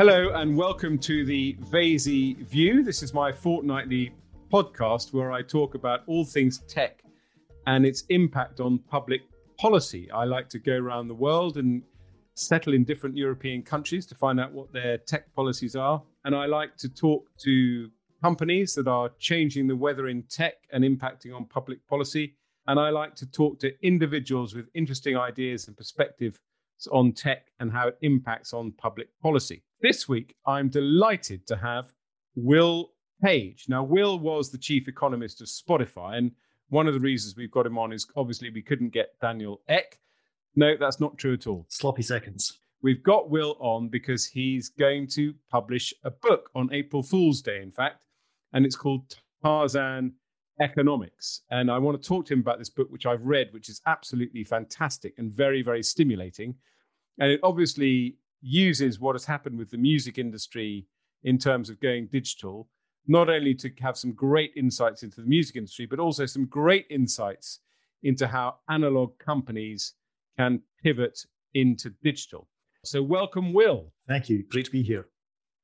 Hello and welcome to the Vaizey View. This is my fortnightly podcast where I talk about all things tech and its impact on public policy. I like to go around the world and settle in different European countries to find out what their tech policies are. And I like to talk to companies that are changing the weather in tech and impacting on public policy. And I like to talk to individuals with interesting ideas and perspectives on tech and how it impacts on public policy. This week, I'm delighted to have Will Page. Now, Will was the chief economist of Spotify. And one of the reasons we've got him on is obviously we couldn't get Daniel Ek. No, that's not true at all. Sloppy seconds. We've got Will on because he's going to publish a book on April Fool's Day, in fact, and it's called Tarzan Economics. And I want to talk to him about this book, which I've read, which is absolutely fantastic and very, very stimulating. And it obviously uses what has happened with the music industry in terms of going digital, not only to have some great insights into the music industry, but also some great insights into how analog companies can pivot into digital. So, welcome, Will. Thank you. Great to be here.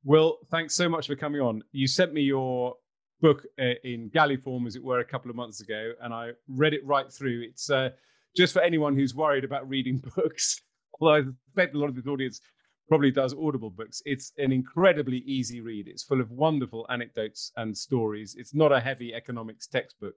Will, thanks so much for coming on. You sent me your book uh, in galley form, as it were, a couple of months ago, and I read it right through. It's uh, just for anyone who's worried about reading books, although I suspect a lot of this audience probably does Audible books. It's an incredibly easy read. It's full of wonderful anecdotes and stories. It's not a heavy economics textbook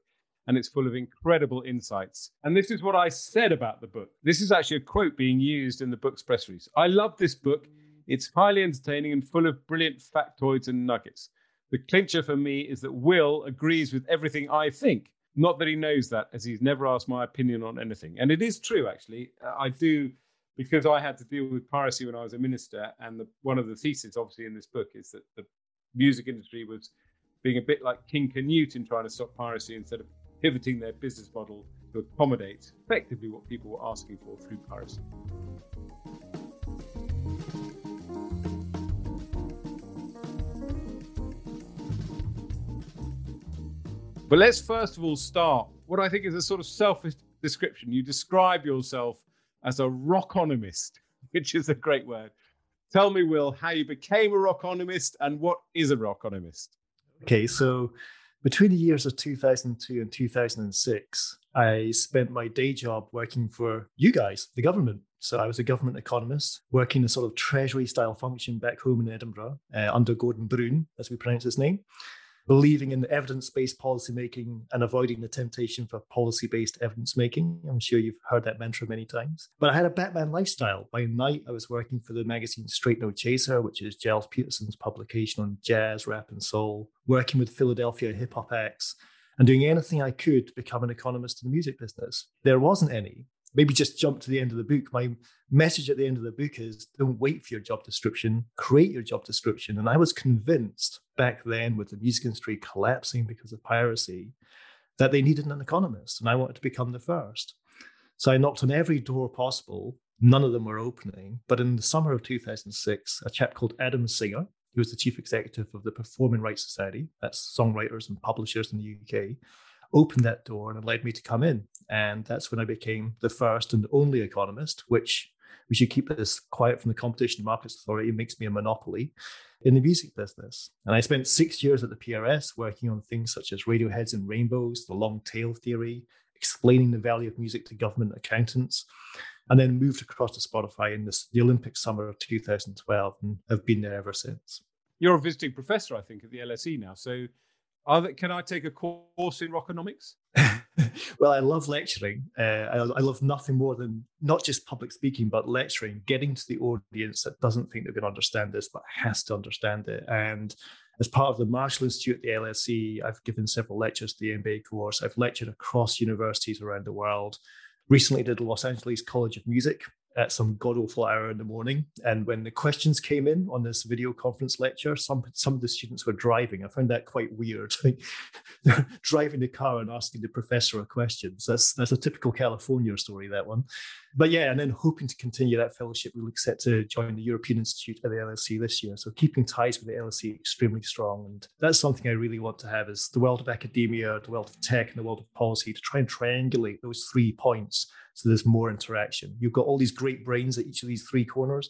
and it's full of incredible insights. And this is what I said about the book. This is actually a quote being used in the book's press release. I love this book. It's highly entertaining and full of brilliant factoids and nuggets. The clincher for me is that Will agrees with everything I think. Not that he knows that, as he's never asked my opinion on anything. And it is true, actually. Uh, I do, because I had to deal with piracy when I was a minister. And the, one of the theses, obviously, in this book is that the music industry was being a bit like King Canute in trying to stop piracy instead of pivoting their business model to accommodate effectively what people were asking for through piracy. But let's first of all start what I think is a sort of selfish description. You describe yourself as a rockonomist, which is a great word. Tell me, Will, how you became a rockonomist and what is a rockonomist? Okay, so between the years of 2002 and 2006, I spent my day job working for you guys, the government. So I was a government economist working a sort of treasury style function back home in Edinburgh uh, under Gordon Brown, as we pronounce his name believing in evidence-based policymaking and avoiding the temptation for policy-based evidence making. I'm sure you've heard that mantra many times. But I had a Batman lifestyle. By night, I was working for the magazine Straight No Chaser, which is Gilles Peterson's publication on jazz, rap, and soul, working with Philadelphia hip hop acts, and doing anything I could to become an economist in the music business. There wasn't any, maybe just jump to the end of the book. My message at the end of the book is don't wait for your job description, create your job description. And I was convinced back then, with the music industry collapsing because of piracy, that they needed an economist. And I wanted to become the first. So I knocked on every door possible. None of them were opening. But in the summer of 2006, a chap called Adam Singer, who was the chief executive of the Performing Rights Society, that's songwriters and publishers in the UK, opened that door and allowed me to come in. And that's when I became the first and only economist, which we should keep this quiet from the Competition Markets Authority. It makes me a monopoly in the music business. And I spent six years at the PRS working on things such as Radiohead's In Rainbows, the long tail theory, explaining the value of music to government accountants, and then moved across to Spotify in this, the Olympic summer of 2012 and have been there ever since. You're a visiting professor, I think, at the LSE now. So can I take a course in rockonomics? well, I love lecturing. Uh, I, I, love nothing more than not just public speaking, but lecturing, getting to the audience that doesn't think they're going to understand this, but has to understand it. And as part of the Marshall Institute at the LSE, I've given several lectures to the MBA course. I've lectured across universities around the world. Recently did Los Angeles College of Music, at some god awful hour in the morning. And when the questions came in on this video conference lecture, some some of the students were driving. I found that quite weird. driving the car and asking the professor a question. So that's that's a typical California story, that one. But yeah, and then hoping to continue that fellowship, we look set to join the European Institute at the LSE this year. So keeping ties with the LSE extremely strong. And that's something I really want to have is the world of academia, the world of tech, and the world of policy to try and triangulate those three points so there's more interaction. You've got all these great brains at each of these three corners,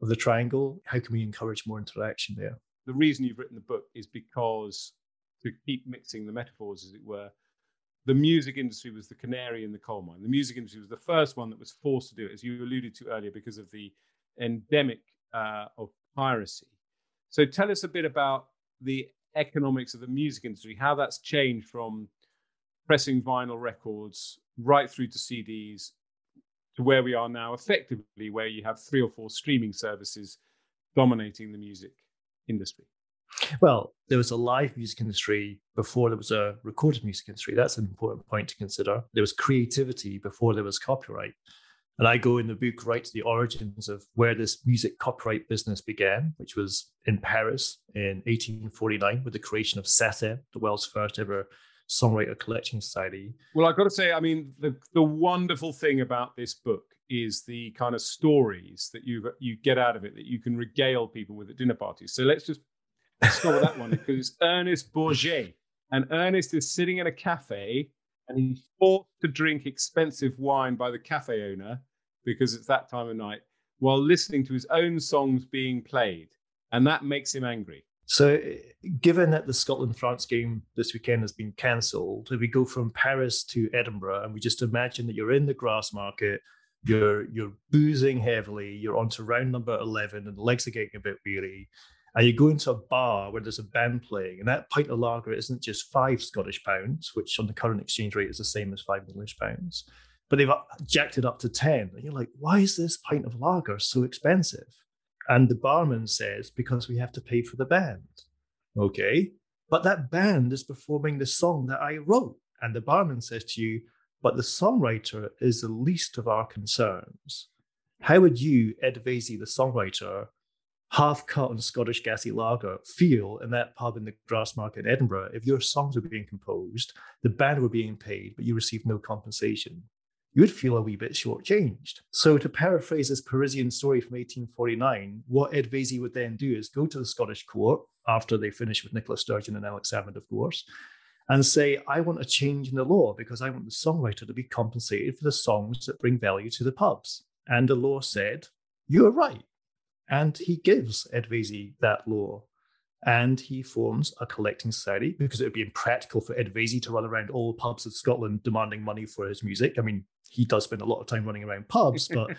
of the triangle. How can we encourage more interaction there? The reason you've written the book is because to keep mixing the metaphors, as it were, the music industry was the canary in the coal mine. The music industry was the first one that was forced to do it, as you alluded to earlier, because of the endemic uh, of piracy. So tell us a bit about the economics of the music industry, how that's changed from pressing vinyl records right through to CDs to where we are now, effectively, where you have three or four streaming services dominating the music industry. Well, there was a live music industry before there was a recorded music industry. That's an important point to consider. There was creativity before there was copyright. And I go in the book right to the origins of where this music copyright business began, which was in Paris in 1849 with the creation of SACEM, the world's first ever songwriter collection society. Well, I've got to say, I mean, the, the wonderful thing about this book is the kind of stories that you you get out of it that you can regale people with at dinner parties. So let's just start with that one because it's Ernest Bourget. And Ernest is sitting in a cafe and he's forced to drink expensive wine by the cafe owner because it's that time of night while listening to his own songs being played. And that makes him angry. So, given that the Scotland France game this weekend has been cancelled, if we go from Paris to Edinburgh and we just imagine that you're in the Grassmarket, you're you're boozing heavily, you're onto round number 11 and the legs are getting a bit weary, and you go into a bar where there's a band playing, and that pint of lager isn't just five Scottish pounds, which on the current exchange rate is the same as five English pounds, but they've jacked it up to 10. And you're like, why is this pint of lager so expensive? And the barman says, because we have to pay for the band. Okay. But that band is performing the song that I wrote. And the barman says to you, but the songwriter is the least of our concerns. How would you, Ed Vaizey, the songwriter, half cut on Scottish gassy lager feel in that pub in the Grassmarket in Edinburgh if your songs were being composed, the band were being paid, but you received no compensation? You would feel a wee bit shortchanged. So, to paraphrase this Parisian story from 1849, what Ed Vaizey would then do is go to the Scottish court after they finish with Nicola Sturgeon and Alex Salmond, of course, and say, I want a change in the law because I want the songwriter to be compensated for the songs that bring value to the pubs. And the law said, You are right. And he gives Ed Vaizey that law. And he forms a collecting society because it would be impractical for Ed Vaizey to run around all pubs of Scotland demanding money for his music. I mean, he does spend a lot of time running around pubs, but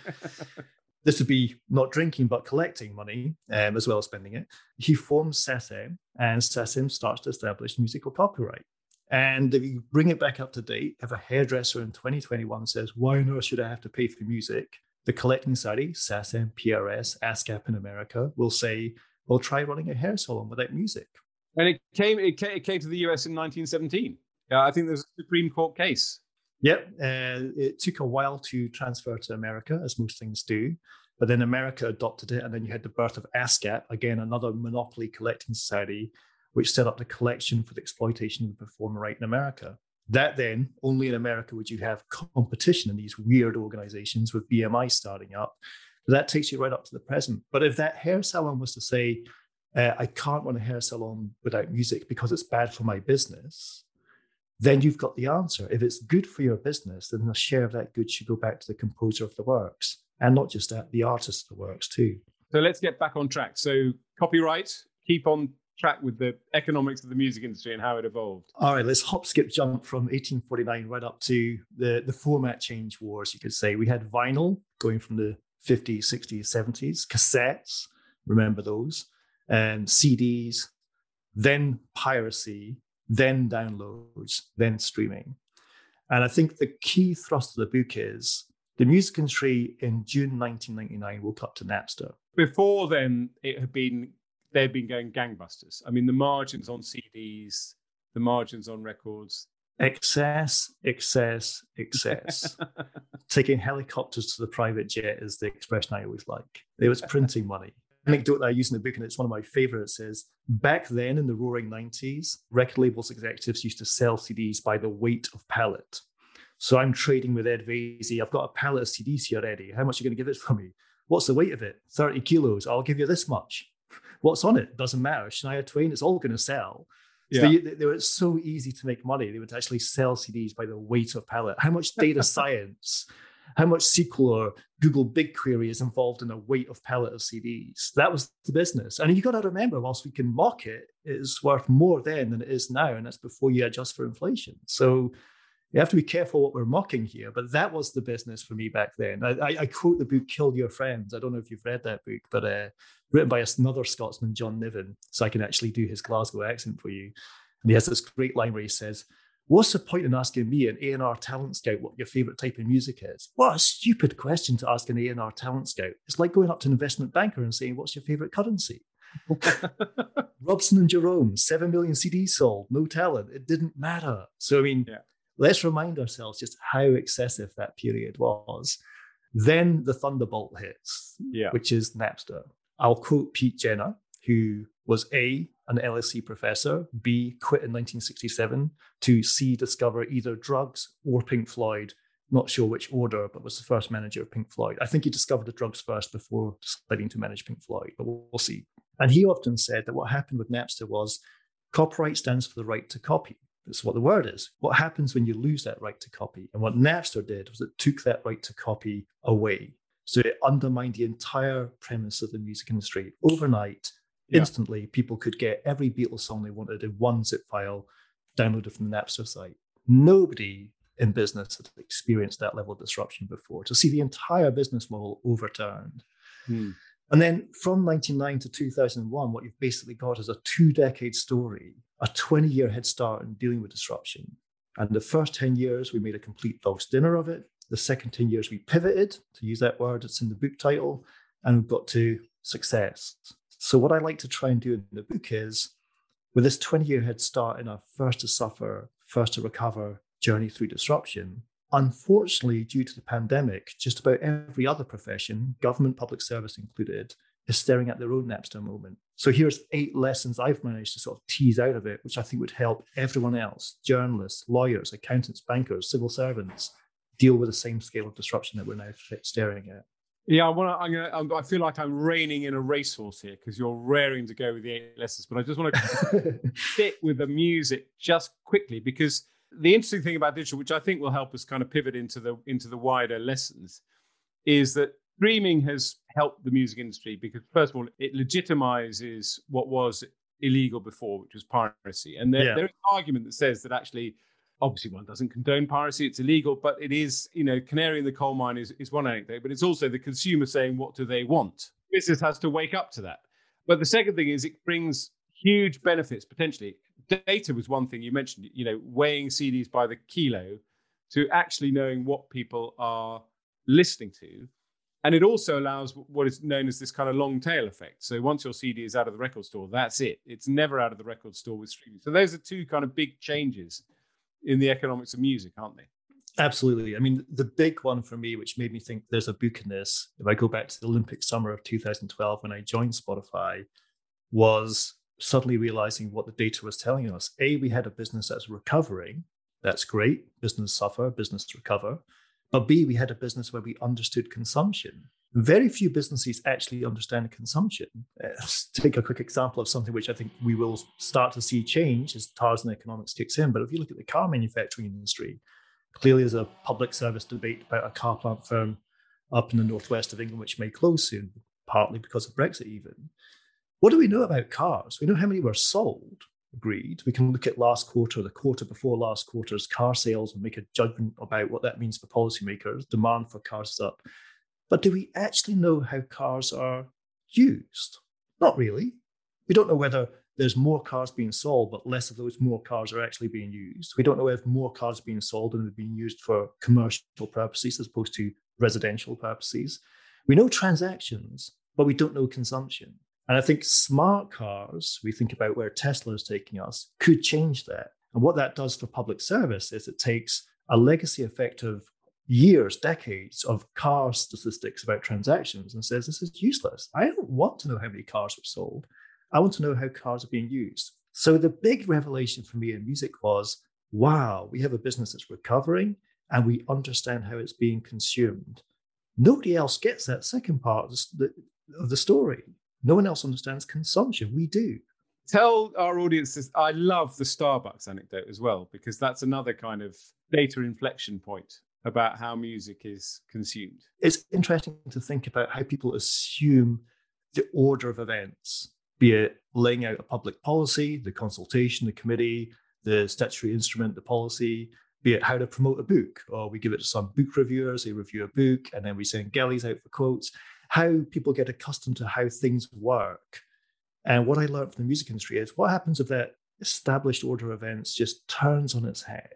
this would be not drinking but collecting money um, as well as spending it. He forms SACEM, and SACEM starts to establish musical copyright. And if you bring it back up to date, if a hairdresser in 2021 says, Why on earth should I have to pay for music? The collecting society, SACEM, PRS, ASCAP in America, will say, well, try running a hair salon without music. And it came, it came, it came to the US in 1917. Uh, I think there's a Supreme Court case. Yep. Uh, it took a while to transfer to America, as most things do. But then America adopted it. And then you had the birth of ASCAP, again, another monopoly collecting society, which set up the collection for the exploitation of the performer right in America. That then, only in America would you have competition in these weird organizations with BMI starting up. That takes you right up to the present. But if that hair salon was to say, uh, I can't run a hair salon without music because it's bad for my business, then you've got the answer. If it's good for your business, then a share of that good should go back to the composer of the works and not just that, the artist of the works too. So let's get back on track. So copyright, keep on track with the economics of the music industry and how it evolved. All right, let's hop, skip, jump from 1849 right up to the, the format change wars, you could say. We had vinyl going from the 50s, 60s, 70s, cassettes, remember those, and CDs, then piracy, then downloads, then streaming. And I think the key thrust of the book is the music industry in June 1999 woke up to Napster. Before then, it had been they'd been going gangbusters. I mean, the margins on CDs, the margins on records. Excess, excess, excess. Taking helicopters to the private jet is the expression I always like. It was printing money. Anecdote that I use in the book, and it's one of my favorites, is back then in the roaring 90s, record labels executives used to sell CDs by the weight of pallet. So I'm trading with Ed Vaizey. I've got a pallet of CDs here, Eddie. How much are you going to give it for me? What's the weight of it? 30 kilos. I'll give you this much what's on it doesn't matter. Shania Twain, it's all going to sell. So yeah. they, they, were so easy to make money. They would actually sell CDs by the weight of pallet. How much data science how much SQL or Google BigQuery is involved in a weight of pallet of CDs. That was the business. And you got to remember, whilst we can mock it, it is worth more then than it is now. And that's before you adjust for inflation. So you have to be careful what we're mocking here. But that was the business for me back then. I, I quote the book Kill Your Friends. I don't know if you've read that book, but uh, written by another Scotsman, John Niven. So I can actually do his Glasgow accent for you. And he has this great line where he says, What's the point in asking me, an A&R talent scout, what your favorite type of music is? What a stupid question to ask an A&R talent scout. It's like going up to an investment banker and saying, what's your favorite currency? Robson and Jerome, 7 million CDs sold, no talent. It didn't matter. So, I mean, yeah. Let's remind ourselves just how excessive that period was. Then the thunderbolt hits, yeah. which is Napster. I'll quote Pete Jenner, who was A, an LSE professor, B, quit in 1967 to C, discover either drugs or Pink Floyd. Not sure which order, but was the first manager of Pink Floyd. I think he discovered the drugs first before deciding to manage Pink Floyd, but we'll, we'll see. And he often said that what happened with Napster was copyright stands for the right to copy. That's what the word is. What happens when you lose that right to copy? And what Napster did was it took that right to copy away. So it undermined the entire premise of the music industry. Overnight, yeah. instantly people could get every Beatles song they wanted in one zip file downloaded from the Napster site. Nobody in business had experienced that level of disruption before. To see the entire business model overturned. Hmm. And then from 1999 to 2001, what you've basically got is a two decade story, a 20 year head start in dealing with disruption. And the first 10 years, we made a complete dog's dinner of it. The second 10 years, we pivoted, to use that word, it's in the book title, and we've got to success. So, what I like to try and do in the book is with this 20 year head start in our first to suffer, first to recover journey through disruption, unfortunately, due to the pandemic, just about every other profession, government, public service included, is staring at their own Napster moment. So here's eight lessons I've managed to sort of tease out of it, which I think would help everyone else journalists, lawyers, accountants, bankers, civil servants deal with the same scale of disruption that we're now staring at. Yeah, I want to. I'm gonna. i feel like I'm reining in a racehorse here because you're raring to go with the eight lessons. But I just want to stick with the music just quickly because the interesting thing about digital, which I think will help us kind of pivot into the into the wider lessons, is that streaming has helped the music industry because first of all, it legitimizes what was illegal before, which was piracy, and there, yeah. there is an argument that says that actually obviously one doesn't condone piracy it's illegal but it is you know canary in the coal mine is, is one anecdote but it's also the consumer saying what do they want? Business has to wake up to that. But the second thing is it brings huge benefits potentially. Data was one thing you mentioned you know weighing cds by the kilo to actually knowing what people are listening to and it also allows what is known as this kind of long tail effect. So once your CD is out of the record store, that's it. It's never out of the record store with streaming. So those are two kind of big changes in the economics of music, aren't they? Absolutely. I mean, the big one for me, which made me think there's a book in this, if I go back to the Olympic summer of 2012 when I joined Spotify, was suddenly realizing what the data was telling us. A, we had a business that's recovering. That's great. Business suffer, business recover. But B, we had a business where we understood consumption. Very few businesses actually understand consumption. Uh, let's take a quick example of something which I think we will start to see change as Tarzan economics kicks in. But if you look at the car manufacturing industry, clearly there's a public service debate about a car plant firm up in the northwest of England which may close soon, partly because of Brexit even. What do we know about cars? We know how many were sold, agreed. We can look at last quarter, the quarter before last quarter's car sales and make a judgment about what that means for policymakers. Demand for cars is up. But do we actually know how cars are used? Not really. We don't know whether there's more cars being sold, but less of those more cars are actually being used. We don't know if more cars are being sold and they're being used for commercial purposes as opposed to residential purposes. We know transactions, but we don't know consumption. And I think smart cars, we think about where Tesla is taking us, could change that. And what that does for public service is it takes a legacy effect of years, decades of car statistics about transactions and says this is useless. I don't want to know how many cars were sold. I want to know how cars are being used. So the big revelation for me in music was wow, we have a business that's recovering and we understand how it's being consumed. Nobody else gets that second part of the, of the story. No one else understands consumption. We do. Tell our audiences, I love the Starbucks anecdote as well, because that's another kind of data inflection point about how music is consumed. It's interesting to think about how people assume the order of events, be it laying out a public policy, the consultation, the committee, the statutory instrument, the policy, be it how to promote a book, or we give it to some book reviewers, they review a book, and then we send galleys out for quotes, how people get accustomed to how things work. And what I learned from the music industry is what happens if that established order of events just turns on its head?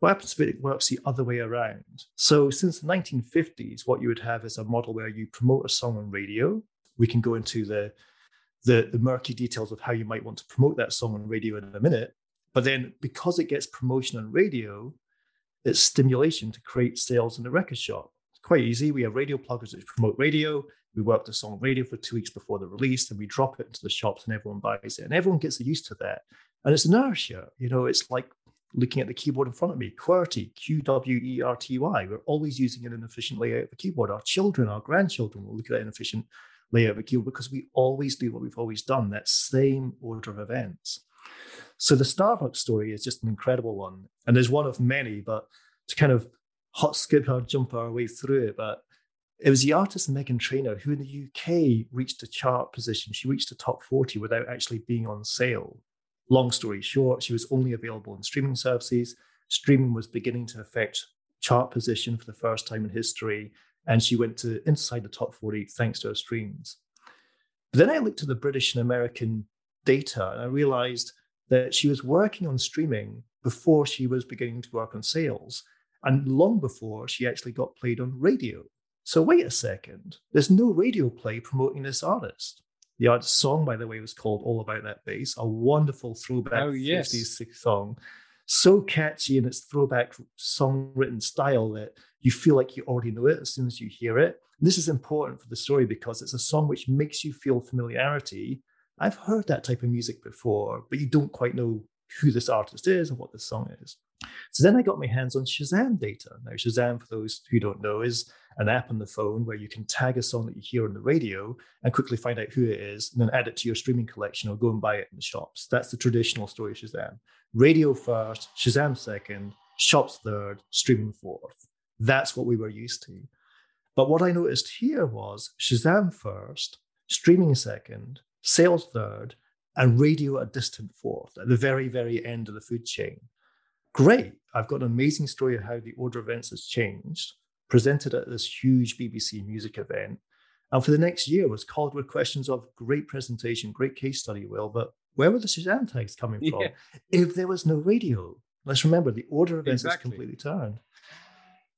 What happens if it works the other way around? So, since the 1950s, what you would have is a model where you promote a song on radio. We can go into the, the, the murky details of how you might want to promote that song on radio in a minute. But then, because it gets promotion on radio, it's stimulation to create sales in the record shop. Quite easy. We have radio pluggers that promote radio. We work the song radio for two weeks before the release, and we drop it into the shops, and everyone buys it, and everyone gets used to that. And it's inertia. You know, it's like looking at the keyboard in front of me, QWERTY, Q W E R T Y. We're always using an inefficient layout of a keyboard. Our children, our grandchildren will look at that inefficient layout of a keyboard because we always do what we've always done, that same order of events. So the Starbucks story is just an incredible one. And there's one of many, but to kind of hot skip or jump our way through it, but it was the artist Meghan Trainor who in the UK reached a chart position. She reached the top 40 without actually being on sale. Long story short, she was only available in streaming services. Streaming was beginning to affect chart position for the first time in history, and she went to inside the top 40 thanks to her streams. But then I looked at the British and American data and I realized that she was working on streaming before she was beginning to work on sales, and long before she actually got played on radio. So, wait a second, there's no radio play promoting this artist. The artist's song, by the way, was called All About That Bass, a wonderful throwback oh, yes. 50s song. So catchy in its throwback song written style that you feel like you already know it as soon as you hear it. And this is important for the story because it's a song which makes you feel familiarity. I've heard that type of music before, but you don't quite know who this artist is or what this song is. So then I got my hands on Shazam data. Now, Shazam, for those who don't know, is an app on the phone where you can tag a song that you hear on the radio and quickly find out who it is and then add it to your streaming collection or go and buy it in the shops. That's the traditional story of Shazam. Radio first, Shazam second, shops third, streaming fourth. That's what we were used to. But what I noticed here was Shazam first, streaming second, sales third, and radio a distant fourth at the very, very end of the food chain. Great. I've got an amazing story of how the order of events has changed presented at this huge BBC music event. And for the next year was called with questions of great presentation, great case study, Will, but where were the Shazam tags coming from? Yeah. If there was no radio, let's remember the order of events exactly. is completely turned.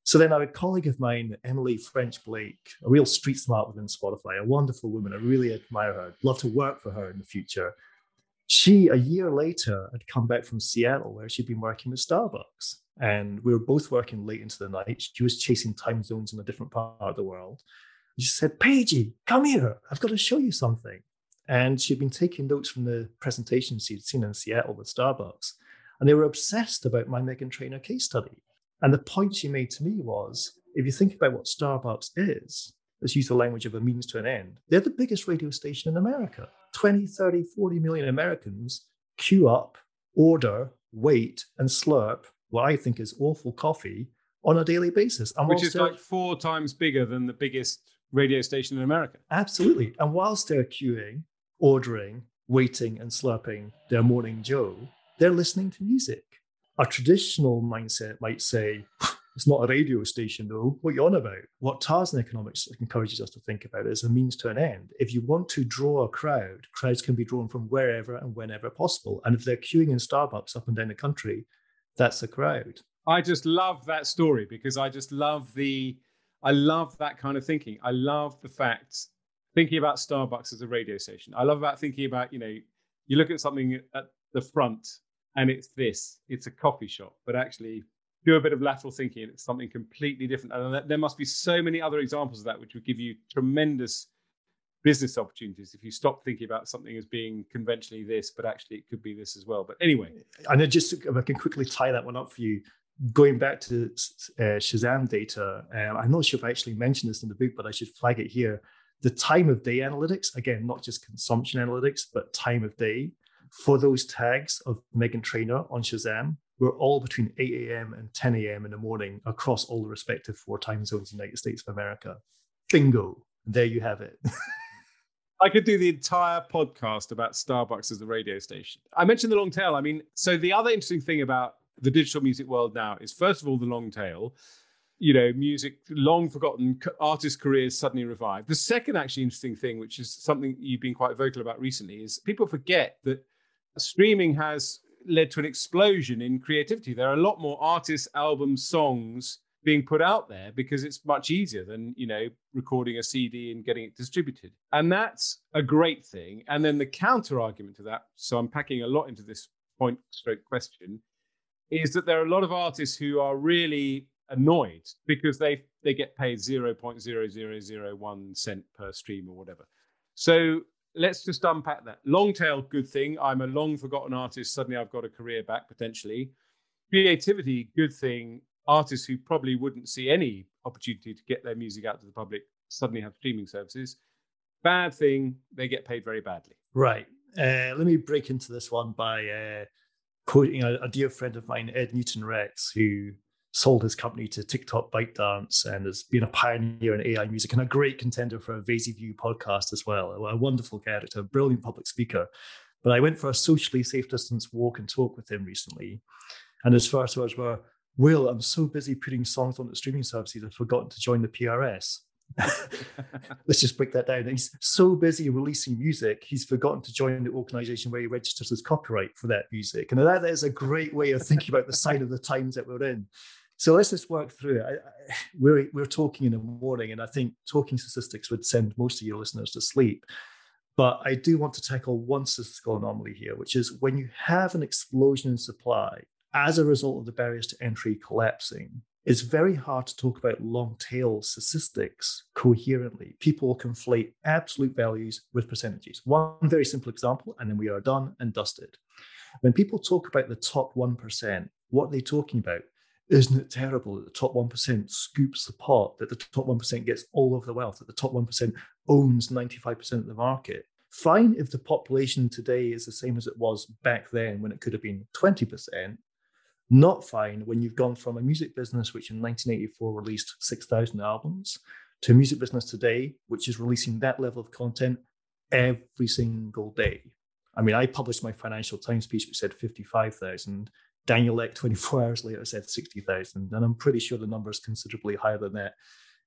So then a colleague of mine, Emily French Blake, a real street smart within Spotify, a wonderful woman, I really admire her. I'd love to work for her in the future. She, a year later, had come back from Seattle where she'd been working with Starbucks and we were both working late into the night. She was chasing time zones in a different part of the world. She said, Paigey, come here. I've got to show you something. And she'd been taking notes from the presentations she'd seen in Seattle with Starbucks. And they were obsessed about my Meghan Trainor case study. And the point she made to me was if you think about what Starbucks is, let's use the language of a means to an end, they're the biggest radio station in America. 20, 30, 40 million Americans queue up, order, wait, and slurp what I think is awful coffee on a daily basis. And Which is like four times bigger than the biggest radio station in America. Absolutely. And whilst they're queuing, ordering, waiting, and slurping their morning Joe, they're listening to music. A traditional mindset might say, it's not a radio station, though. What you're you on about? What Tarzan economics encourages us to think about is a means to an end. If you want to draw a crowd, crowds can be drawn from wherever and whenever possible. And if they're queuing in Starbucks up and down the country, that's a crowd. I just love that story because I just love the, I love that kind of thinking. I love the fact thinking about Starbucks as a radio station. I love about thinking about, you know, you look at something at the front and it's this, it's a coffee shop, but actually do a bit of lateral thinking and it's something completely different. And there must be so many other examples of that, which would give you tremendous business opportunities if you stop thinking about something as being conventionally this, but actually it could be this as well. But anyway, and then just if I can quickly tie that one up for you, going back to uh, Shazam data, um, I'm not sure if I actually mentioned this in the book, but I should flag it here. The time of day analytics, again, not just consumption analytics, but time of day for those tags of Meghan Trainor on Shazam we're all between 8 a.m. and 10 a.m. in the morning across all the respective four time zones in the United States of America. Bingo. There you have it. I could do the entire podcast about Starbucks as a radio station. I mentioned the long tail. I mean, so the other interesting thing about the digital music world now is, first of all, the long tail. You know, music, long forgotten artist careers suddenly revived. The second, actually, interesting thing, which is something you've been quite vocal about recently, is people forget that streaming has led to an explosion in creativity. There are a lot more artists, albums, songs being put out there because it's much easier than you know recording a cd and getting it distributed. And that's a great thing. And then the counter argument to that so i'm packing a lot into this point stroke question is that there are a lot of artists who are really annoyed because they they get paid 0.0001 cent per stream or whatever. So let's just unpack that long tail good thing i'm a long forgotten artist suddenly i've got a career back potentially creativity good thing artists who probably wouldn't see any opportunity to get their music out to the public suddenly have streaming services. Bad thing, they get paid very badly. Right. Uh, let me break into this one by uh, quoting a, a, dear friend of mine, Ed Newton Rex, who sold his company to TikTok ByteDance and has been a pioneer in AI music and a great contender for a View podcast as well. A wonderful character, brilliant public speaker. But I went for a socially safe distance walk and talk with him recently. And his first words were, Will, I'm so busy putting songs on the streaming services, I've forgotten to join the PRS. Let's just break that down. He's so busy releasing music, he's forgotten to join the organization where he registers his copyright for that music. And that is a great way of thinking about the sign of the times that we're in. So let's just work through it. I, I, we're, we're talking in the morning, and I think talking statistics would send most of your listeners to sleep. But I do want to tackle one statistical anomaly here, which is when you have an explosion in supply, as a result of the barriers to entry collapsing, it's very hard to talk about long tail statistics coherently. People conflate absolute values with percentages. One very simple example, and then we are done and dusted. When people talk about the top 1%, what are they talking about? Isn't it terrible that the top 1% scoops the pot, that the top 1% gets all of the wealth, that the top 1% owns 95% of the market? Fine if the population today is the same as it was back then when it could have been 20%, not fine when you've gone from a music business which in 1984 released 6,000 albums to a music business today which is releasing that level of content every single day. I mean, I published my Financial Times piece which said 55,000. Daniel Ek 24 hours later said 60,000. And I'm pretty sure the number is considerably higher than that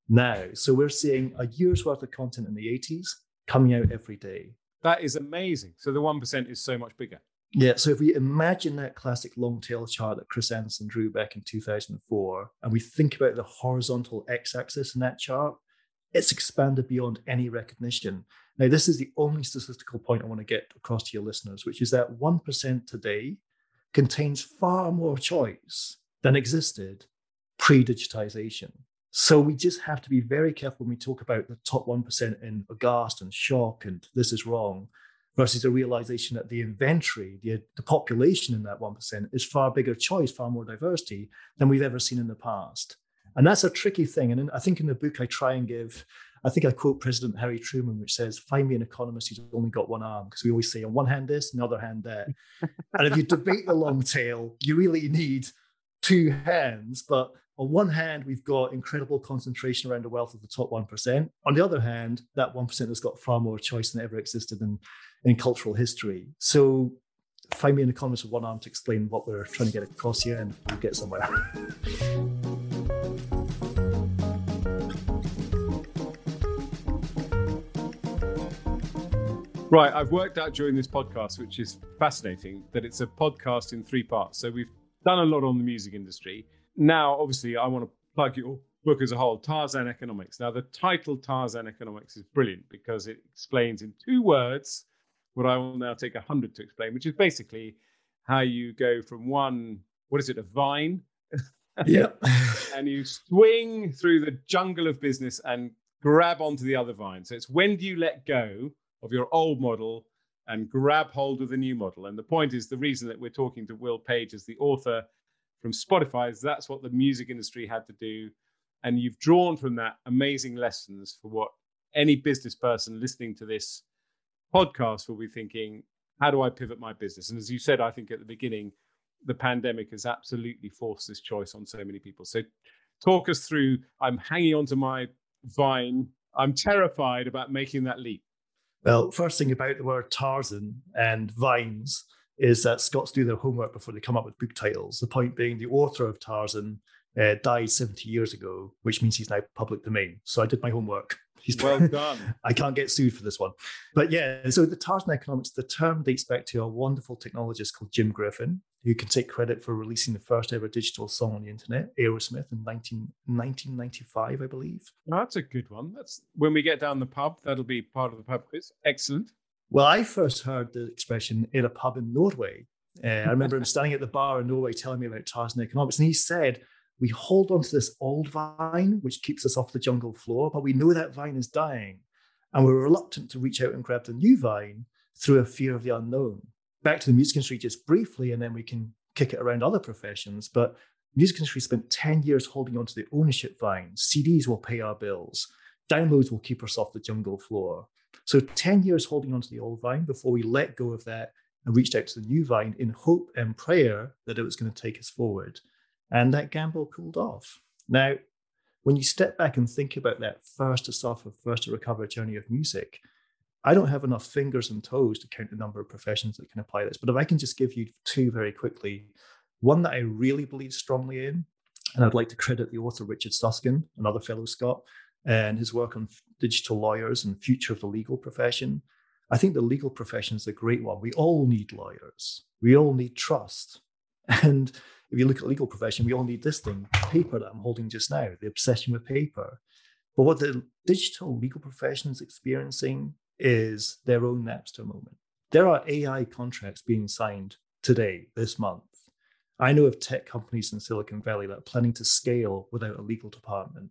now. So we're seeing a year's worth of content in the 80s coming out every day. That is amazing. So the 1% is so much bigger. Yeah, so if we imagine that classic long tail chart that Chris Anderson drew back in 2004, and we think about the horizontal x axis in that chart, it's expanded beyond any recognition. Now, this is the only statistical point I want to get across to your listeners, which is that 1% today contains far more choice than existed pre digitization. So we just have to be very careful when we talk about the top 1% in aghast and shock and this is wrong versus the realization that the inventory, the, the population in that 1% is far bigger choice, far more diversity than we've ever seen in the past. And that's a tricky thing. And I think in the book, I try and give, I think I quote President Harry Truman, which says, Find me an economist who's only got one arm. Because we always say, on one hand, this, on the other hand, that. and if you debate the long tail, you really need two hands. But on one hand, we've got incredible concentration around the wealth of the top 1%. On the other hand, that 1% has got far more choice than ever existed in in cultural history. So find me in the comments with one arm to explain what we're trying to get across here and we'll get somewhere. Right, I've worked out during this podcast, which is fascinating, that it's a podcast in three parts. So we've done a lot on the music industry. Now, obviously, I want to plug your book as a whole, Tarzan Economics. Now, the title Tarzan Economics is brilliant because it explains in two words what I will now take a hundred to explain, which is basically how you go from one, what is it, a vine? yeah. and you swing through the jungle of business and grab onto the other vine. So it's when do you let go of your old model and grab hold of the new model? And the point is the reason that we're talking to Will Page as the author from Spotify is that's what the music industry had to do. And you've drawn from that amazing lessons for what any business person listening to this podcast will be thinking, how do I pivot my business? And as you said, I think at the beginning, the pandemic has absolutely forced this choice on so many people. So, talk us through. I'm hanging on to my vine. I'm terrified about making that leap. Well, first thing about the word Tarzan and vines is that Scots do their homework before they come up with book titles. The point being, the author of Tarzan uh, died 70 years ago, which means he's now public domain. So I did my homework. He's well done. I can't get sued for this one. But yeah, so the Tarzan economics, the term dates back to a wonderful technologist called Jim Griffin, who can take credit for releasing the first ever digital song on the internet, Aerosmith, in 19, 1995, I believe. Oh, that's a good one. That's when we get down the pub, that'll be part of the pub quiz. Excellent. Well, I first heard the expression in a pub in Norway. Uh, I remember him standing at the bar in Norway telling me about Tarzan economics, and he said, we hold on to this old vine, which keeps us off the jungle floor, but we know that vine is dying. And we're reluctant to reach out and grab the new vine through a fear of the unknown. Back to the music industry just briefly, and then we can kick it around other professions. But music industry spent 10 years holding on to the ownership vine. CDs will pay our bills. Downloads will keep us off the jungle floor. So 10 years holding on to the old vine before we let go of that and reached out to the new vine in hope and prayer that it was going to take us forward. And that gamble cooled off. Now, when you step back and think about that first to suffer, first to recover journey of music, I don't have enough fingers and toes to count the number of professions that can apply this. But if I can just give you two very quickly, one that I really believe strongly in, and I'd like to credit the author Richard Susskind, another fellow Scot, and his work on digital lawyers and future of the legal profession. I think the legal profession is a great one. We all need lawyers. We all need trust. And if you look at legal profession, we all need this thing, paper that I'm holding just now, the obsession with paper. But what the digital legal profession is experiencing is their own Napster moment. There are AI contracts being signed today, this month. I know of tech companies in Silicon Valley that are planning to scale without a legal department.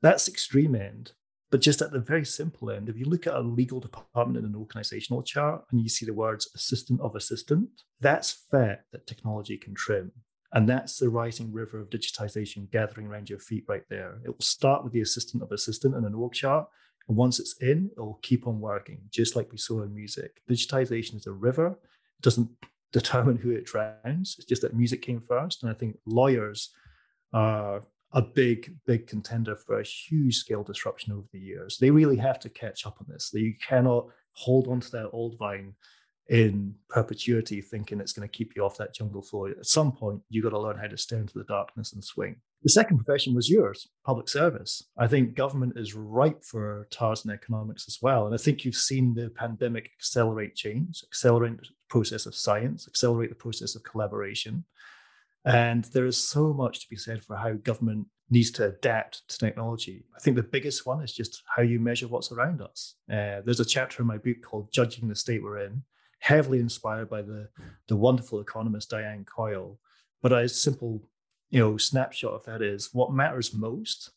That's extreme end. But just at the very simple end, if you look at a legal department in an organizational chart and you see the words assistant of assistant, that's fat that technology can trim. And that's the rising river of digitization gathering around your feet right there. It will start with the assistant of assistant in an org chart. And once it's in, it will keep on working, just like we saw in music. Digitization is a river. It doesn't determine who it drowns. It's just that music came first. And I think lawyers are a big, big contender for a huge scale disruption over the years. They really have to catch up on this. You cannot hold on to that old vine in perpetuity thinking it's going to keep you off that jungle floor. At some point, you've got to learn how to stare into the darkness and swing. The second profession was yours, public service. I think government is ripe for Tarzan economics as well. And I think you've seen the pandemic accelerate change, accelerate the process of science, accelerate the process of collaboration. And there is so much to be said for how government needs to adapt to technology. I think the biggest one is just how you measure what's around us. Uh, there's a chapter in my book called Judging the State We're In, heavily inspired by the, the wonderful economist Diane Coyle. But a simple you know, snapshot of that is what matters most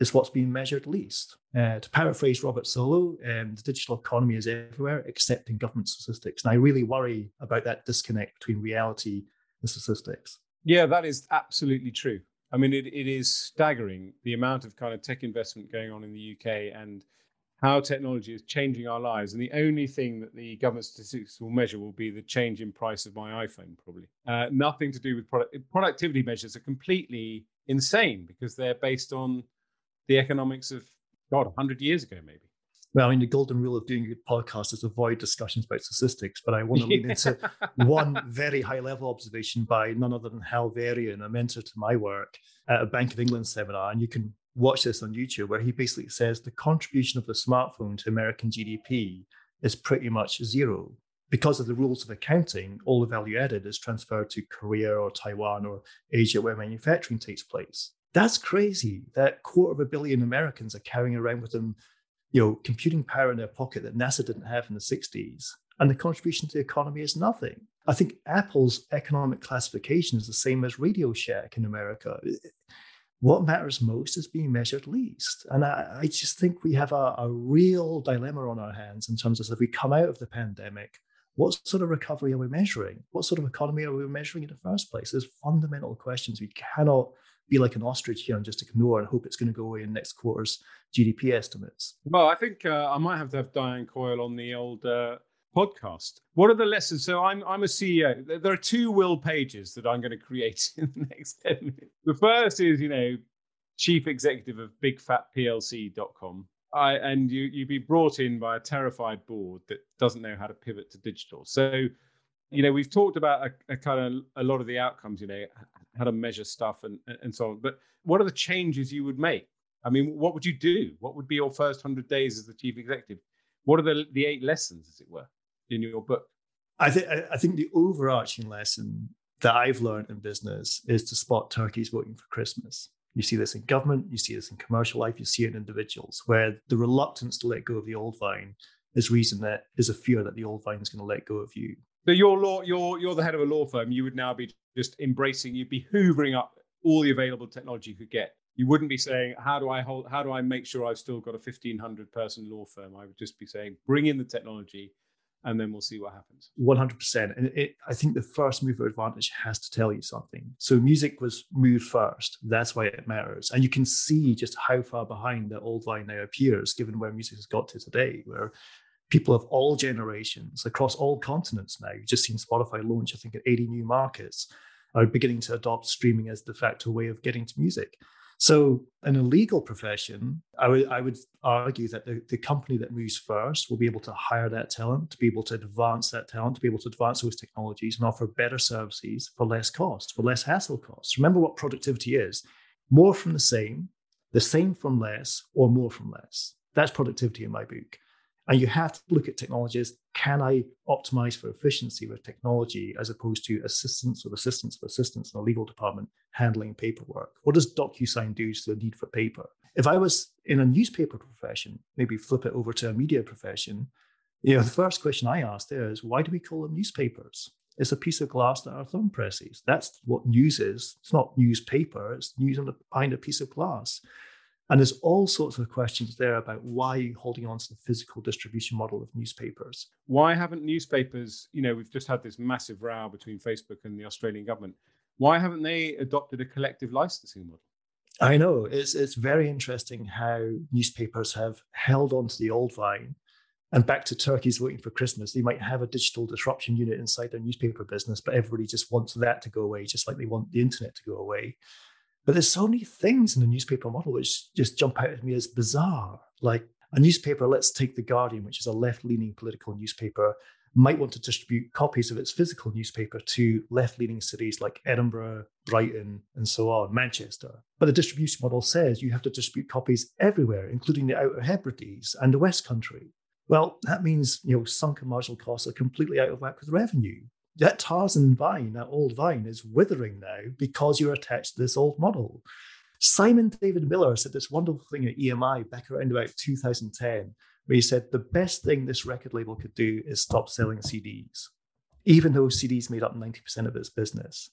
is what's being measured least. Uh, to paraphrase Robert Solow, um, the digital economy is everywhere except in government statistics. And I really worry about that disconnect between reality and statistics. Yeah, that is absolutely true. I mean, it, it is staggering the amount of kind of tech investment going on in the UK and how technology is changing our lives. And the only thing that the government statistics will measure will be the change in price of my iPhone, probably. Uh, nothing to do with product. Productivity measures are completely insane because they're based on the economics of, God, 100 years ago, maybe. Well, I mean, the golden rule of doing a good podcast is avoid discussions about statistics, but I want to lean into one very high level observation by none other than Hal Varian, a mentor to my work at a Bank of England seminar. And you can watch this on YouTube, where he basically says the contribution of the smartphone to American GDP is pretty much zero. Because of the rules of accounting, all the value added is transferred to Korea or Taiwan or Asia where manufacturing takes place. That's crazy that quarter of a billion Americans are carrying around with them you know, computing power in their pocket that NASA didn't have in the 60s, and the contribution to the economy is nothing. I think Apple's economic classification is the same as Radio Shack in America. What matters most is being measured least. And I, I just think we have a, a, real dilemma on our hands in terms of if we come out of the pandemic, what sort of recovery are we measuring? What sort of economy are we measuring in the first place? There's fundamental questions we cannot be like an ostrich here and just ignore and hope it's going to go away in next quarter's GDP estimates? Well, I think uh, I might have to have Diane Coyle on the old uh, podcast. What are the lessons? So I'm I'm a CEO. There are two will pages that I'm going to create in the next 10 minutes. The first is, you know, chief executive of bigfatplc.com. I, and you you'd be brought in by a terrified board that doesn't know how to pivot to digital. So, you know, we've talked about a, a kind of a lot of the outcomes, you know, how to measure stuff and and so on. But what are the changes you would make? I mean, what would you do? What would be your first hundred days as the chief executive? What are the the eight lessons, as it were? In your book? I think I think the overarching lesson that I've learned in business is to spot turkeys voting for Christmas. You see this in government, you see this in commercial life, you see it in individuals, where the reluctance to let go of the old vine is reason that is a fear that the old vine is going to let go of you. So you're law, you're you're the head of a law firm. You would now be just embracing, you'd be hoovering up all the available technology you could get. You wouldn't be saying, "How do I hold? How do I make sure I've still got a 1500 person law firm?" I would just be saying, "Bring in the technology, and then we'll see what happens. 100%. And it, I think the first mover advantage has to tell you something. So music was moved first. That's why it matters. And you can see just how far behind the old line now appears, given where music has got to today, where people of all generations across all continents now, you've just seen Spotify launch, I think, at 80 new markets, are beginning to adopt streaming as the facto way of getting to music. So, in a legal profession, I would, I would argue that the, the company that moves first will be able to hire that talent, to be able to advance that talent, to be able to advance those technologies and offer better services for less cost, for less hassle costs. Remember what productivity is more from the same, the same from less, or more from less. That's productivity in my book. And you have to look at technologies. Can I optimize for efficiency with technology as opposed to assistance of assistance of assistance in a legal department handling paperwork? What does DocuSign do to the need for paper? If I was in a newspaper profession, maybe flip it over to a media profession, you know, the first question I ask there is why do we call them newspapers? It's a piece of glass that our thumb presses. That's what news is. It's not newspaper, it's news behind a piece of glass. And there's all sorts of questions there about why you holding on to the physical distribution model of newspapers. Why haven't newspapers, you know, we've just had this massive row between Facebook and the Australian government. Why haven't they adopted a collective licensing model? I know. It's it's very interesting how newspapers have held on to the old vine and back to turkeys voting for Christmas. They might have a digital disruption unit inside their newspaper business, but everybody just wants that to go away, just like they want the internet to go away. But there's so many things in the newspaper model which just jump out at me as bizarre. Like a newspaper, let's take The Guardian, which is a left leaning political newspaper, might want to distribute copies of its physical newspaper to left leaning cities like Edinburgh, Brighton, and so on, Manchester. But the distribution model says you have to distribute copies everywhere, including the Outer Hebrides and the West Country. Well, that means you know sunken marginal costs are completely out of whack with revenue that Tarzan vine, that old vine, is withering now because you're attached to this old model. Simon David Miller said this wonderful thing at EMI back around about 2010, where he said the best thing this record label could do is stop selling CDs, even though CDs made up 90% of its business.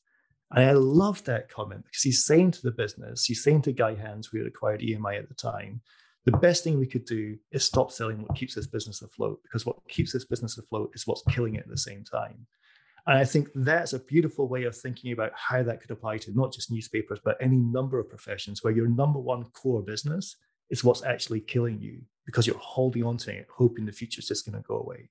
And I love that comment because he's saying to the business, he's saying to Guy Hands, who had acquired EMI at the time, the best thing we could do is stop selling what keeps this business afloat because what keeps this business afloat is what's killing it at the same time. And I think that's a beautiful way of thinking about how that could apply to not just newspapers, but any number of professions where your number one core business is what's actually killing you because you're holding on to it, hoping the future is just going to go away.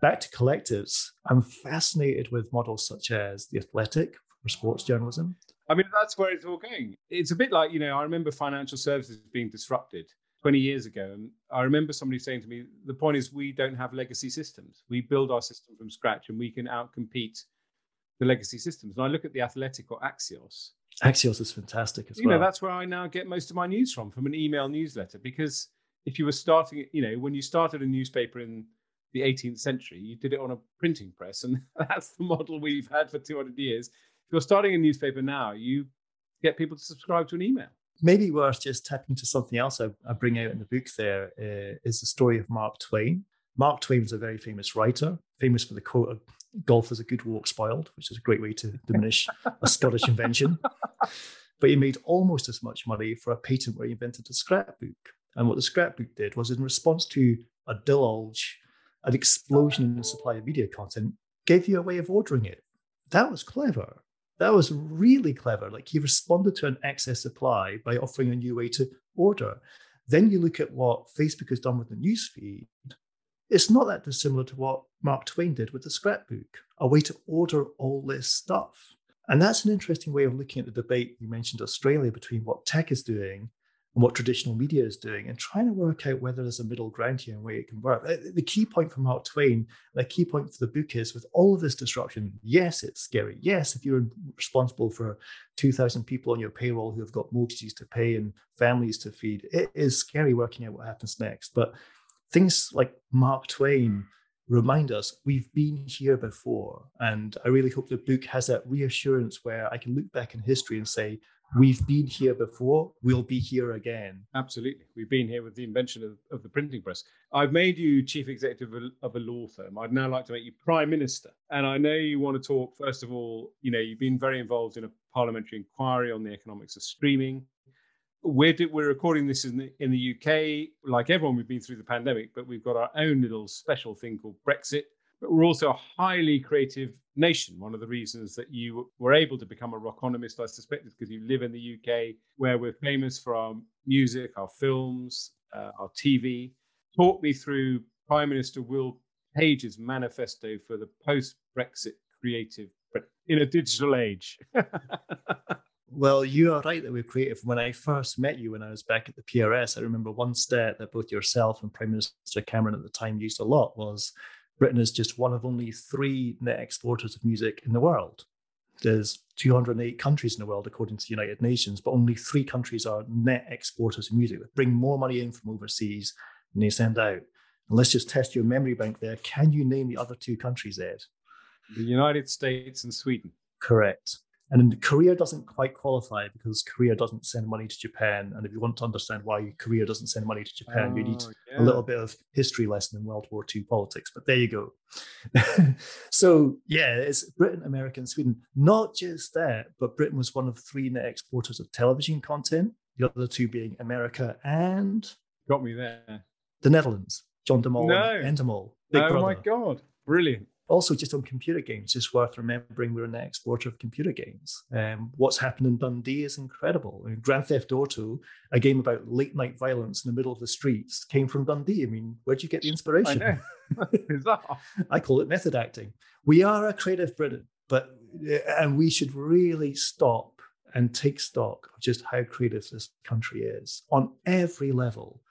Back to collectives, I'm fascinated with models such as The Athletic for sports journalism. I mean, that's where it's all going. It's a bit like, you know, I remember financial services being disrupted 20 years ago. And I remember somebody saying to me, the point is we don't have legacy systems. We build our system from scratch and we can outcompete the legacy systems. And I look at the Athletic or Axios. Axios is fantastic as you well. You know, that's where I now get most of my news from, from an email newsletter. Because if you were starting, you know, when you started a newspaper in the 18th century, you did it on a printing press. And that's the model we've had for 200 years. If you're starting a newspaper now, you get people to subscribe to an email maybe worth just tapping to something else I, I bring out in the book There uh, is the story of Mark Twain. Mark Twain was a very famous writer, famous for the quote golf is a good walk spoiled, which is a great way to diminish a Scottish invention. But he made almost as much money for a patent where he invented a scrapbook. And what the scrapbook did was in response to a divulge, an explosion in the supply of media content, gave you a way of ordering it. That was clever. That was really clever. Like he responded to an excess supply by offering a new way to order. Then you look at what Facebook has done with the newsfeed. It's not that dissimilar to what Mark Twain did with the scrapbook, a way to order all this stuff. And that's an interesting way of looking at the debate you mentioned Australia between what tech is doing and what traditional media is doing and trying to work out whether there's a middle ground here and where it can work. The key point for Mark Twain, the key point for the book is with all of this disruption, yes, it's scary. Yes, if you're responsible for 2,000 people on your payroll who have got mortgages to pay and families to feed, it is scary working out what happens next. But things like Mark Twain, remind us we've been here before. And I really hope the book has that reassurance where I can look back in history and say, we've been here before, we'll be here again. Absolutely. We've been here with the invention of, of the printing press. I've made you chief executive of a, law firm. I'd now like to make you prime minister. And I know you want to talk, first of all, you know, you've been very involved in a parliamentary inquiry on the economics of streaming we're, we're recording this in the, in the UK. Like everyone, we've been through the pandemic, but we've got our own little special thing called Brexit. But we're also a highly creative nation. One of the reasons that you were able to become a rockonomist, I suspect, is because you live in the UK, where we're famous for our music, our films, uh, our TV. Talk me through Prime Minister Will Page's manifesto for the post Brexit creative, but in a digital age. Well, you are right that we're creative. When I first met you, when I was back at the PRS, I remember one stat that both yourself and Prime Minister Cameron at the time used a lot was Britain is just one of only three net exporters of music in the world. There's 208 countries in the world, according to the United Nations, but only three countries are net exporters of music that bring more money in from overseas than they send out. And let's just test your memory bank there. Can you name the other two countries, Ed? The United States and Sweden. Correct. And Korea doesn't quite qualify because Korea doesn't send money to Japan. And if you want to understand why Korea doesn't send money to Japan, oh, you need oh, yeah. a little bit of history lesson in World War II politics. But there you go. so yeah, it's Britain, America, and Sweden. Not just that, but Britain was one of three net exporters of television content. The other two being America and got me there. The Netherlands. John de Mol no. and Endemol. Big oh brother. my god, brilliant also just on computer games, it's worth remembering we're an exporter of computer games. Um, what's happened in Dundee is incredible. I mean, Grand Theft Auto, a game about late night violence in the middle of the streets, came from Dundee. I mean, where'd you get the inspiration? I know. I call it method acting. We are a creative Britain, but and we should really stop and take stock of just how creative this country is on every level.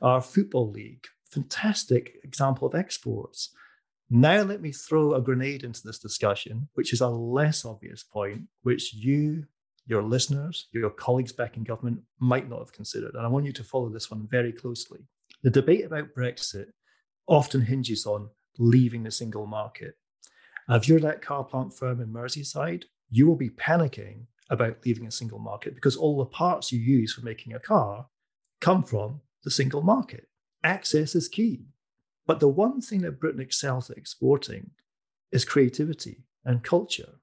Our football league, fantastic example of exports now, let me throw a grenade into this discussion, which is a less obvious point, which you, your listeners, your colleagues back in government might not have considered. And I want you to follow this one very closely. The debate about Brexit often hinges on leaving the single market. if you're that car plant firm in Merseyside, you will be panicking about leaving a single market because all the parts you use for making a car come from the single market. Access is key. But the one thing that Britain excels at exporting is creativity and culture.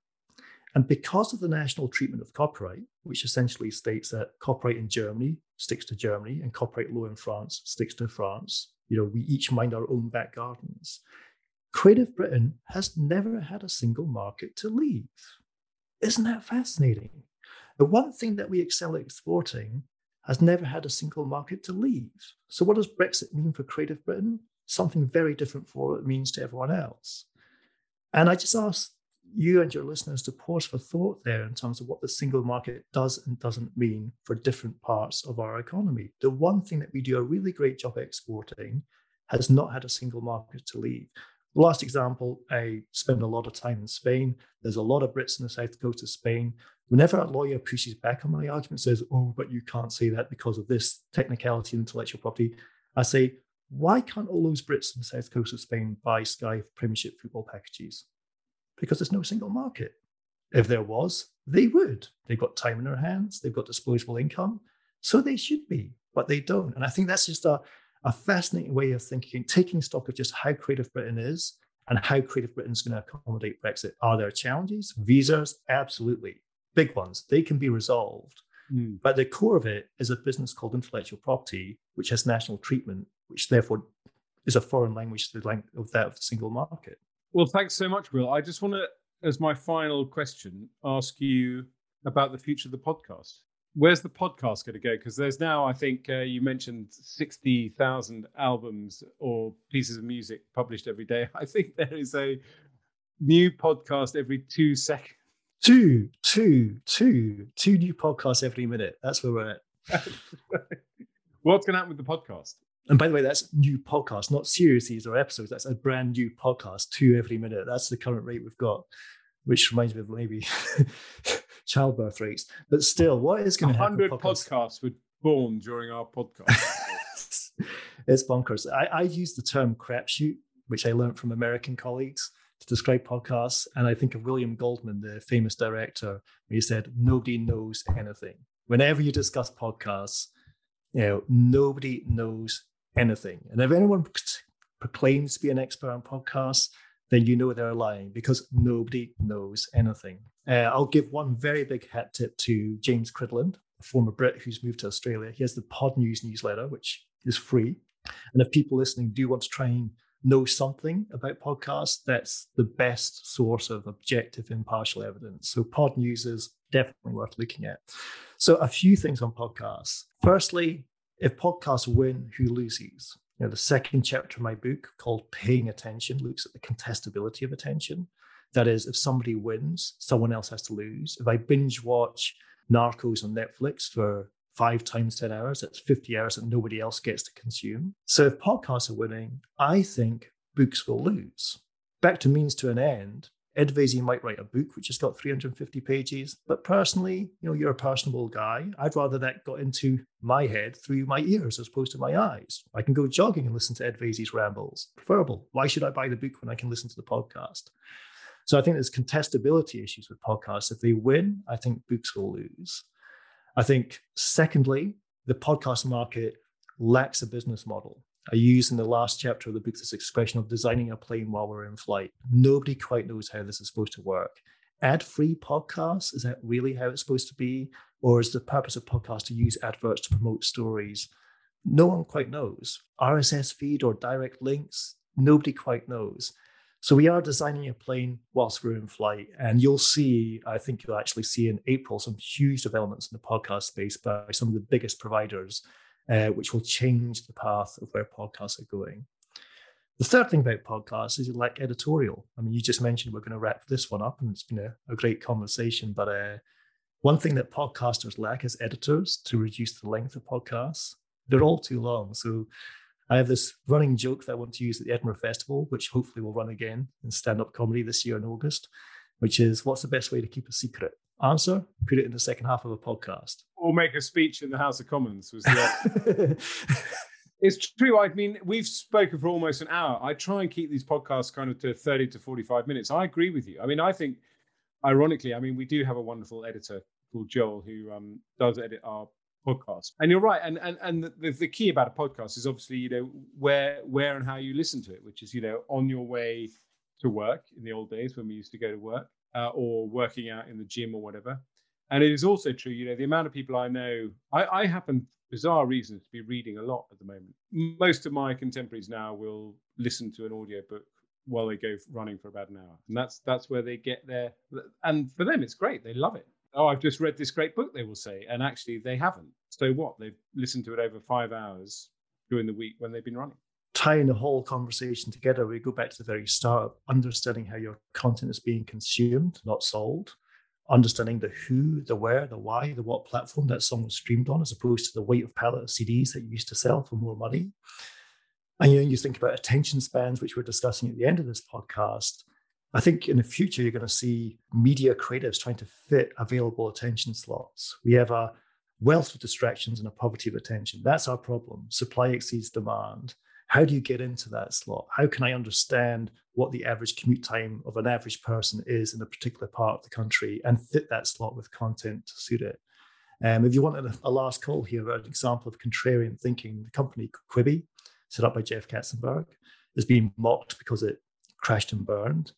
And because of the national treatment of copyright, which essentially states that copyright in Germany sticks to Germany and copyright law in France sticks to France, you know, we each mind our own back gardens. Creative Britain has never had a single market to leave. Isn't that fascinating? The one thing that we excel at exporting has never had a single market to leave. So, what does Brexit mean for Creative Britain? Something very different for what it means to everyone else. And I just ask you and your listeners to pause for thought there in terms of what the single market does and doesn't mean for different parts of our economy. The one thing that we do a really great job exporting has not had a single market to leave. Last example, I spend a lot of time in Spain. There's a lot of Brits in the south coast of Spain. Whenever a lawyer pushes back on my argument, says, Oh, but you can't say that because of this technicality and intellectual property, I say, why can't all those Brits on the south coast of Spain buy Sky Premiership football packages? Because there's no single market. If there was, they would. They've got time in their hands, they've got disposable income, so they should be, but they don't. And I think that's just a, a fascinating way of thinking, taking stock of just how creative Britain is and how creative Britain's going to accommodate Brexit. Are there challenges? Visas? Absolutely. Big ones. They can be resolved. Mm. But the core of it is a business called intellectual property, which has national treatment which therefore is a foreign language to the length of that of the single market. Well, thanks so much, Will. I just want to, as my final question, ask you about the future of the podcast. Where's the podcast going to go? Because there's now, I think uh, you mentioned 60,000 albums or pieces of music published every day. I think there is a new podcast every two seconds. Two, two, two, two new podcasts every minute. That's where we're at. What's going to happen with the podcast? And by the way, that's new podcast, not series or episodes. That's a brand new podcast, two every minute. That's the current rate we've got, which reminds me of maybe childbirth rates. But still, what is going to happen? 100 podcasts? podcasts were born during our podcast. it's bonkers. I, I use the term crapshoot, which I learned from American colleagues to describe podcasts. And I think of William Goldman, the famous director, he said, Nobody knows anything. Whenever you discuss podcasts, you know, nobody knows anything. And if anyone proclaims to be an expert on podcasts, then you know they're lying because nobody knows anything. Uh, I'll give one very big hat tip to James Cridland, a former Brit who's moved to Australia. He has the Podnews newsletter, which is free. And if people listening do want to try and know something about podcasts, that's the best source of objective, impartial evidence. So Podnews is definitely worth looking at. So a few things on podcasts. Firstly, if podcasts win, who loses? You know, the second chapter of my book called Paying Attention looks at the contestability of attention. That is, if somebody wins, someone else has to lose. If I binge watch Narcos on Netflix for five times 10 hours, that's 50 hours that nobody else gets to consume. So if podcasts are winning, I think books will lose. Back to means to an end, Ed Vaizey might write a book which has got 350 pages, but personally, you know, you're a personable guy. I'd rather that got into my head through my ears as opposed to my eyes. I can go jogging and listen to Ed Vaizey's rambles. Preferable. Why should I buy the book when I can listen to the podcast? So I think there's contestability issues with podcasts. If they win, I think books will lose. I think, secondly, the podcast market lacks a business model. I use in the last chapter of the book this expression of designing a plane while we're in flight. Nobody quite knows how this is supposed to work. Ad free podcasts, is that really how it's supposed to be? Or is the purpose of podcasts to use adverts to promote stories? No one quite knows. RSS feed or direct links, nobody quite knows. So we are designing a plane whilst we're in flight, and you'll see, I think you'll actually see in April some huge developments in the podcast space by some of the biggest providers, uh, which will change the path of where podcasts are going. The third thing about podcasts is like editorial. I mean, you just mentioned we're going to wrap this one up, and it's been a, a great conversation. But uh, one thing that podcasters lack is editors to reduce the length of podcasts. They're all too long. So I have this running joke that I want to use at the Edinburgh Festival, which hopefully will run again in stand up comedy this year in August, which is what's the best way to keep a secret? Answer, put it in the second half of a podcast. Or make a speech in the House of Commons. Was the it's true. I mean, we've spoken for almost an hour. I try and keep these podcasts kind of to 30 to 45 minutes. I agree with you. I mean, I think, ironically, I mean, we do have a wonderful editor called Joel who um, does edit our podcast. And you're right. And and and the, the key about a podcast is obviously you know where where and how you listen to it, which is you know on your way to work in the old days when we used to go to work uh, or working out in the gym or whatever. And it is also true, you know, the amount of people I know, I, I happen bizarre reasons to be reading a lot at the moment. Most of my contemporaries now will listen to an audiobook while they go running for about an hour. And that's that's where they get there. And for them it's great. They love it oh, I've just read this great book, they will say. And actually, they haven't. So what? They've listened to it over five hours during the week when they've been running. Tying the whole conversation together, we go back to the very start, understanding how your content is being consumed, not sold, understanding the who, the where, the why, the what platform that song was streamed on, as opposed to the weight of pallet of CDs that you used to sell for more money. And you know, you think about attention spans, which we're discussing at the end of this podcast I think in the future, you're going to see media creatives trying to fit available attention slots. We have a wealth of distractions and a poverty of attention. That's our problem. Supply exceeds demand. How do you get into that slot? How can I understand what the average commute time of an average person is in a particular part of the country and fit that slot with content to suit it? Um, if you wanted a, a last call here, an example of contrarian thinking, the company Quibi, set up by Jeff Katzenberg, is being mocked because it crashed and burned.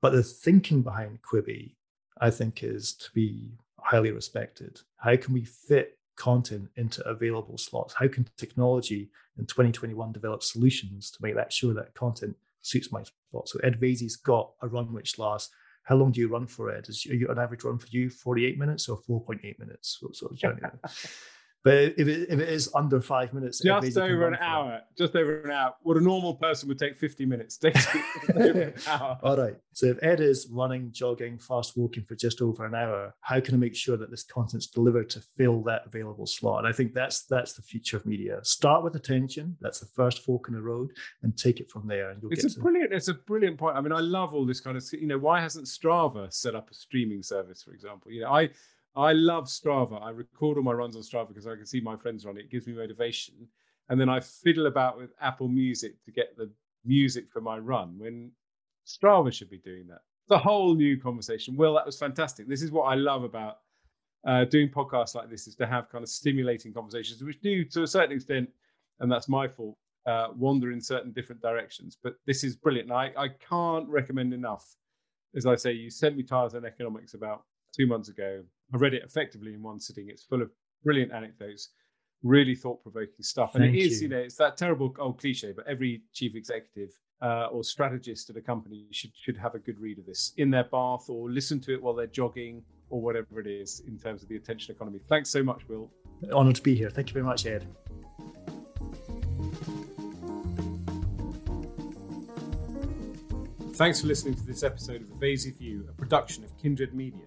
But the thinking behind Quibi, I think, is to be highly respected. How can we fit content into available slots? How can technology in 2021 develop solutions to make that sure that content suits my spot? So Ed Vaizey's got a run which lasts How long do you run for, Ed? Is an average run for you 48 minutes or 4.8 minutes? Sort of journey? But if it, if it is under five minutes, just over an hour, just over an hour. What a normal person would take 50 minutes takes an hour. All right. So if Ed is running, jogging, fast walking for just over an hour, how can I make sure that this content's delivered to fill that available slot? And I think that's that's the future of media. Start with attention. That's the first fork in the road, and take it from there. And you'll it's get a to... brilliant. It's a brilliant point. I mean, I love all this kind of. You know, why hasn't Strava set up a streaming service, for example? You know, I I love Strava. I record all my runs on Strava because I can see my friends run it. It gives me motivation. And then I fiddle about with Apple Music to get the music for my run when Strava should be doing that. It's a whole new conversation. Well, that was fantastic. This is what I love about uh, doing podcasts like this is to have kind of stimulating conversations, which do to a certain extent, and that's my fault, uh, wander in certain different directions. But this is brilliant. I, I can't recommend enough. As I say, you sent me Tarzan Economics about two months ago. I read it effectively in one sitting. It's full of brilliant anecdotes, really thought provoking stuff. And Thank it is, you. you. know, it's that terrible old cliche, but every chief executive uh, or strategist at a company should should have a good read of this in their bath or listen to it while they're jogging or whatever it is in terms of the attention economy. Thanks so much, Will. Honored to be here. Thank you very much, Ed. Thanks for listening to this episode of The Vaizey View, a production of Kindred Media.